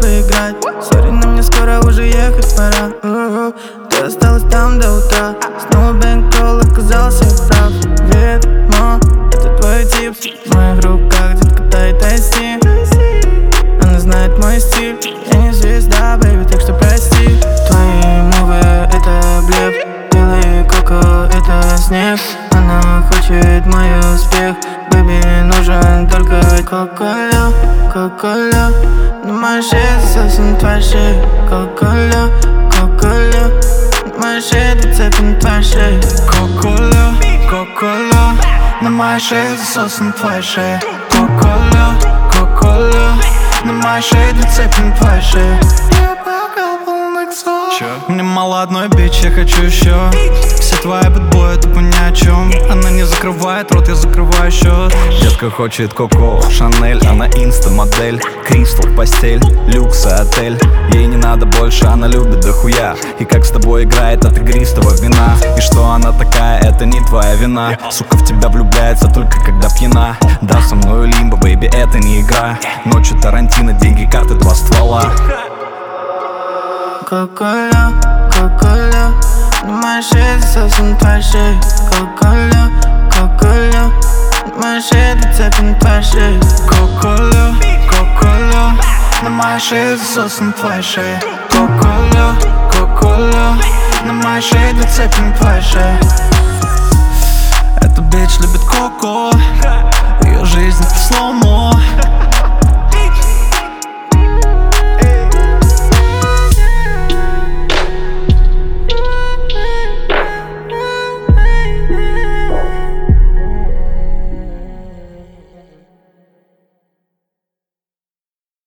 поиграть. Sorry, но мне скоро уже ехать пора. У-у-у. Ты осталась там до утра. Снова бэнкролл оказался прав. Ведьма, это твой тип. В моих руках, детка, тай тайси Она знает мой стиль. Я не звезда, baby, так что прости. Твои moves, это блеф. Белый коко, это снег. Она хочет мой успех. Baby, нужен только коколя, коколя На моей шее засосен твоя шея Коколя, коколя На моей шее две на твоей шее Коколя, коколя На моей шее засосан твоя шея Коколя, коколя На моей шее две цепи мало одной бич, я хочу еще Все твои бэтбои тупо ни о чем Она не закрывает рот, я закрываю счет Детка хочет Коко, Шанель, она инста-модель. Кристал постель, люкс и отель. Ей не надо больше, она любит дохуя. И как с тобой играет от игристого вина? И что она такая, это не твоя вина. Сука в тебя влюбляется только когда пьяна. Да, со мною лимба, baby, это не игра. Ночью Тарантино, деньги, карты, два ствола. Коколя, твоя шея коколя На моей шее две цепи на твоей шее Коколя, коколя На моей шее засосан твоя шея Коколя, коколя На моей шее две цепи на твоей шее Эта бич любит коко